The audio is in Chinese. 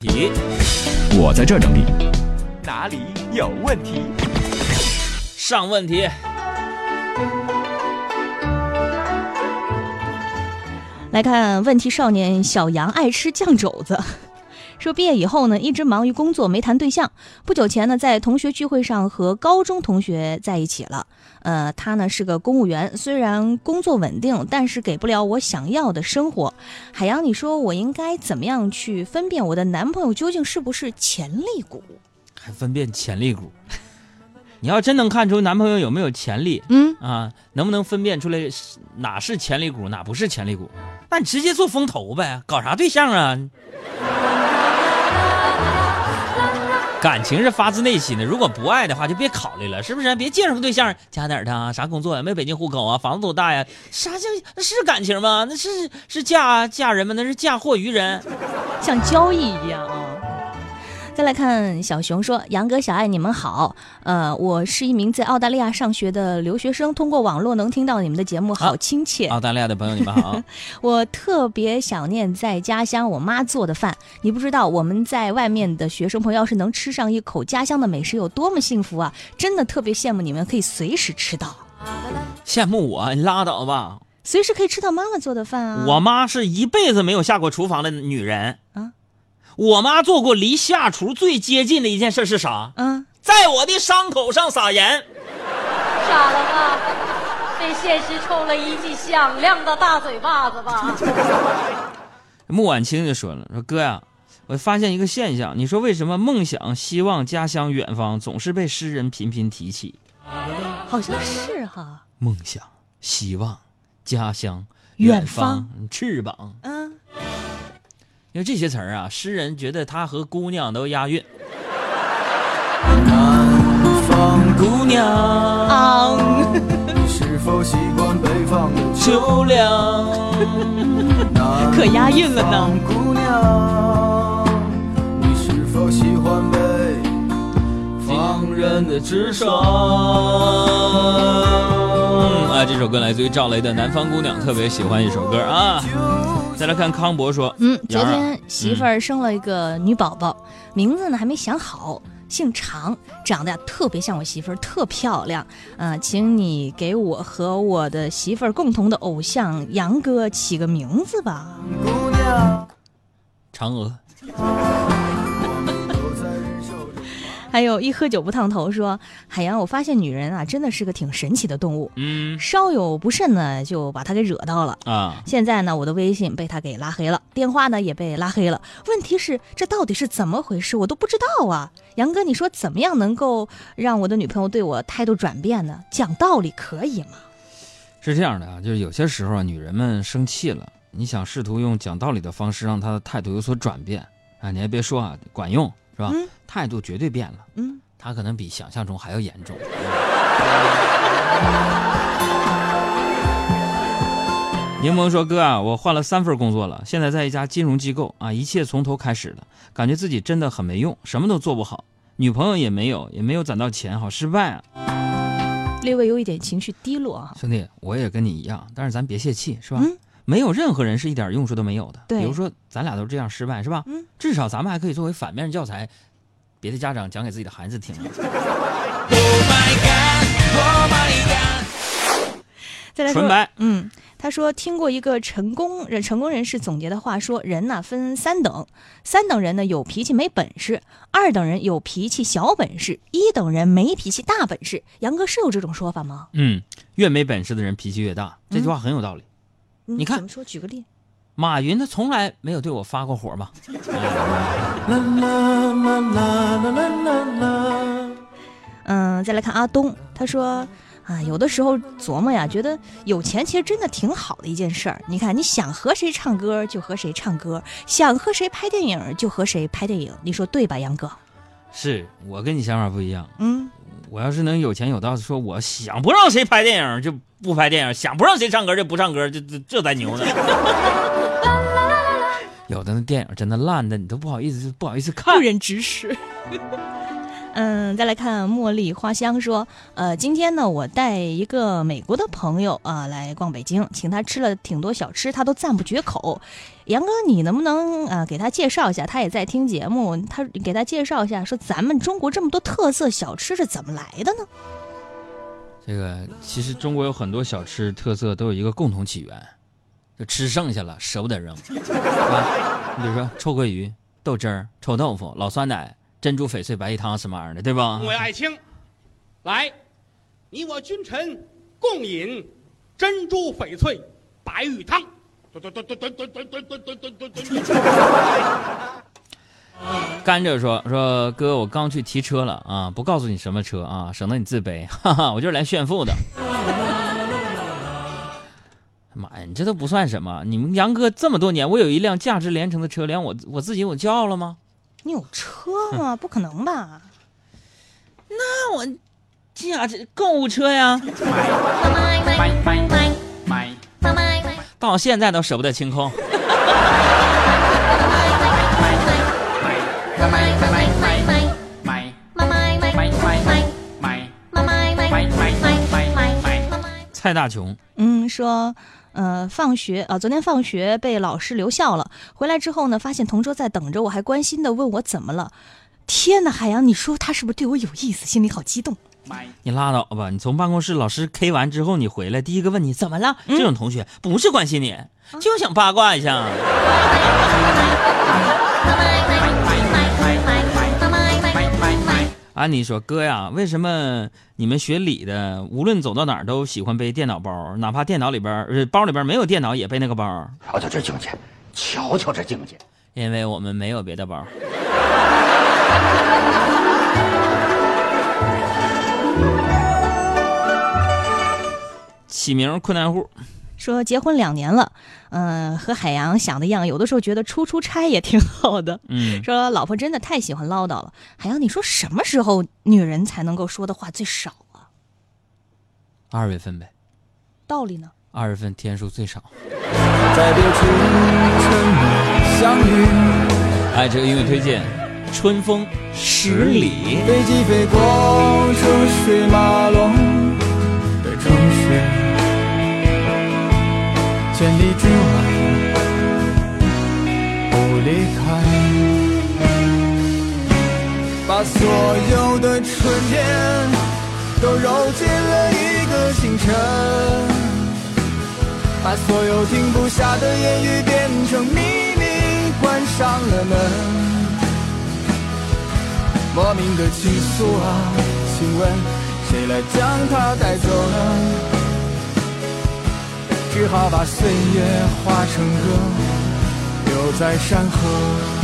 题，我在这儿整理。哪里有问题？上问题。来看问题少年小杨爱吃酱肘子，说毕业以后呢，一直忙于工作，没谈对象。不久前呢，在同学聚会上和高中同学在一起了。呃，他呢是个公务员，虽然工作稳定，但是给不了我想要的生活。海洋，你说我应该怎么样去分辨我的男朋友究竟是不是潜力股？还分辨潜力股？你要真能看出男朋友有没有潜力，嗯啊，能不能分辨出来哪是潜力股，哪不是潜力股？那你直接做风投呗，搞啥对象啊？感情是发自内心的，如果不爱的话，就别考虑了，是不是？别介绍对象，家哪儿的啊？啥工作呀？没北京户口啊？房子多大呀？啥叫那是感情吗？那是是嫁嫁人吗？那是嫁祸于人，像交易一样啊。再来看小熊说：“杨哥、小爱，你们好。呃，我是一名在澳大利亚上学的留学生，通过网络能听到你们的节目，好亲切。澳大利亚的朋友，你们好。我特别想念在家乡我妈做的饭。你不知道我们在外面的学生朋友要是能吃上一口家乡的美食，有多么幸福啊！真的特别羡慕你们可以随时吃到。羡慕我？你拉倒吧！随时可以吃到妈妈做的饭啊！我妈是一辈子没有下过厨房的女人啊。”我妈做过离下厨最接近的一件事是啥？嗯，在我的伤口上撒盐。傻了吧？被现实抽了一记响亮的大嘴巴子吧？穆婉清就说了：“说哥呀，我发现一个现象，你说为什么梦想、希望、家乡、远方总是被诗人频频提起？好像是哈。梦想、希望、家乡、远方、翅膀。嗯。”因为这些词儿啊，诗人觉得他和姑娘都押韵。南方姑娘，你是否习惯北方的秋凉？可押韵了呢。姑娘，你是否喜欢北方人的直爽？啊，这首歌来自于赵雷的《南方姑娘》，特别喜欢一首歌啊。再来看康博说，嗯，昨天媳妇儿生了一个女宝宝，名字呢还没想好，姓常，长得呀特别像我媳妇儿，特漂亮。嗯，请你给我和我的媳妇儿共同的偶像杨哥起个名字吧。姑娘，嫦娥。还有一喝酒不烫头，说海洋，我发现女人啊，真的是个挺神奇的动物。嗯，稍有不慎呢，就把她给惹到了啊。现在呢，我的微信被她给拉黑了，电话呢也被拉黑了。问题是，这到底是怎么回事？我都不知道啊。杨哥，你说怎么样能够让我的女朋友对我态度转变呢？讲道理可以吗？是这样的啊，就是有些时候啊，女人们生气了，你想试图用讲道理的方式让她的态度有所转变啊，你还别说啊，管用。是吧？态度绝对变了。嗯，他可能比想象中还要严重。柠檬说：“哥啊，我换了三份工作了，现在在一家金融机构啊，一切从头开始了，感觉自己真的很没用，什么都做不好，女朋友也没有，也没有攒到钱，好失败啊。”略微有一点情绪低落啊。兄弟，我也跟你一样，但是咱别泄气，是吧？嗯。没有任何人是一点用处都没有的。对，比如说咱俩都这样失败，是吧？嗯，至少咱们还可以作为反面教材，别的家长讲给自己的孩子听。再来说，纯白，嗯，他说听过一个成功人成功人士总结的话，说人呢分三等，三等人呢有脾气没本事，二等人有脾气小本事，一等人没脾气大本事。杨哥是有这种说法吗？嗯，越没本事的人脾气越大，这句话很有道理。你看，怎么说？举个例。马云他从来没有对我发过火嘛。嗯，再来看阿东，他说啊，有的时候琢磨呀，觉得有钱其实真的挺好的一件事儿。你看，你想和谁唱歌就和谁唱歌，想和谁拍电影就和谁拍电影，你说对吧，杨哥？是我跟你想法不一样。嗯。我要是能有钱有道，说我想不让谁拍电影就不拍电影，想不让谁唱歌就不唱歌，这这这才牛呢。有的那电影真的烂的，你都不好意思不好意思看，不忍直视。嗯，再来看茉莉花香说，呃，今天呢，我带一个美国的朋友啊、来逛北京，请他吃了挺多小吃，他都赞不绝口。杨哥，你能不能呃给他介绍一下？他也在听节目，他给他介绍一下，说咱们中国这么多特色小吃是怎么来的呢？这个其实中国有很多小吃特色都有一个共同起源，就吃剩下了舍不得扔，啊，你比如说臭鳜鱼、豆汁儿、臭豆腐、老酸奶、珍珠翡翠白玉汤什么玩意儿的，对吧？我爱卿，来，你我君臣共饮珍珠翡翠白玉汤。甘蔗说：“说哥，我刚去提车了啊，不告诉你什么车啊，省得你自卑。哈哈，我就是来炫富的。妈呀，你这都不算什么，你们杨哥这么多年，我有一辆价值连城的车，连我我自己我骄傲了吗？”你有车吗？不可能吧？那我驾这购物车呀，到现在都舍不得清空。蔡大琼，嗯，说，呃，放学啊、昨天放学被老师留校了，回来之后呢，发现同桌在等着我，还关心的问我怎么了。天哪，海洋，你说他是不是对我有意思？心里好激动。你拉倒吧！你从办公室老师 K 完之后，你回来第一个问你怎么了？这种同学不是关心你，就想八卦一下。安妮说：“哥呀，为什么你们学理的无论走到哪儿都喜欢背电脑包，哪怕电脑里边儿呃包里边没有电脑也背那个包？瞧瞧这境界，瞧瞧这境界。因为我们没有别的包。”起名困难户，说结婚两年了，嗯、和海洋想的一样，有的时候觉得出出差也挺好的。嗯，说老婆真的太喜欢唠叨了。海洋，你说什么时候女人才能够说的话最少啊？二月份呗，道理呢？二月份天数最少。在别处沉默相遇，哎，这个音乐推荐，《春风十里》。飞机飞过车水马龙把所有停不下的言语变成秘密，关上了门。莫名的情愫啊，请问谁来将它带走呢？只好把岁月化成歌，留在山河。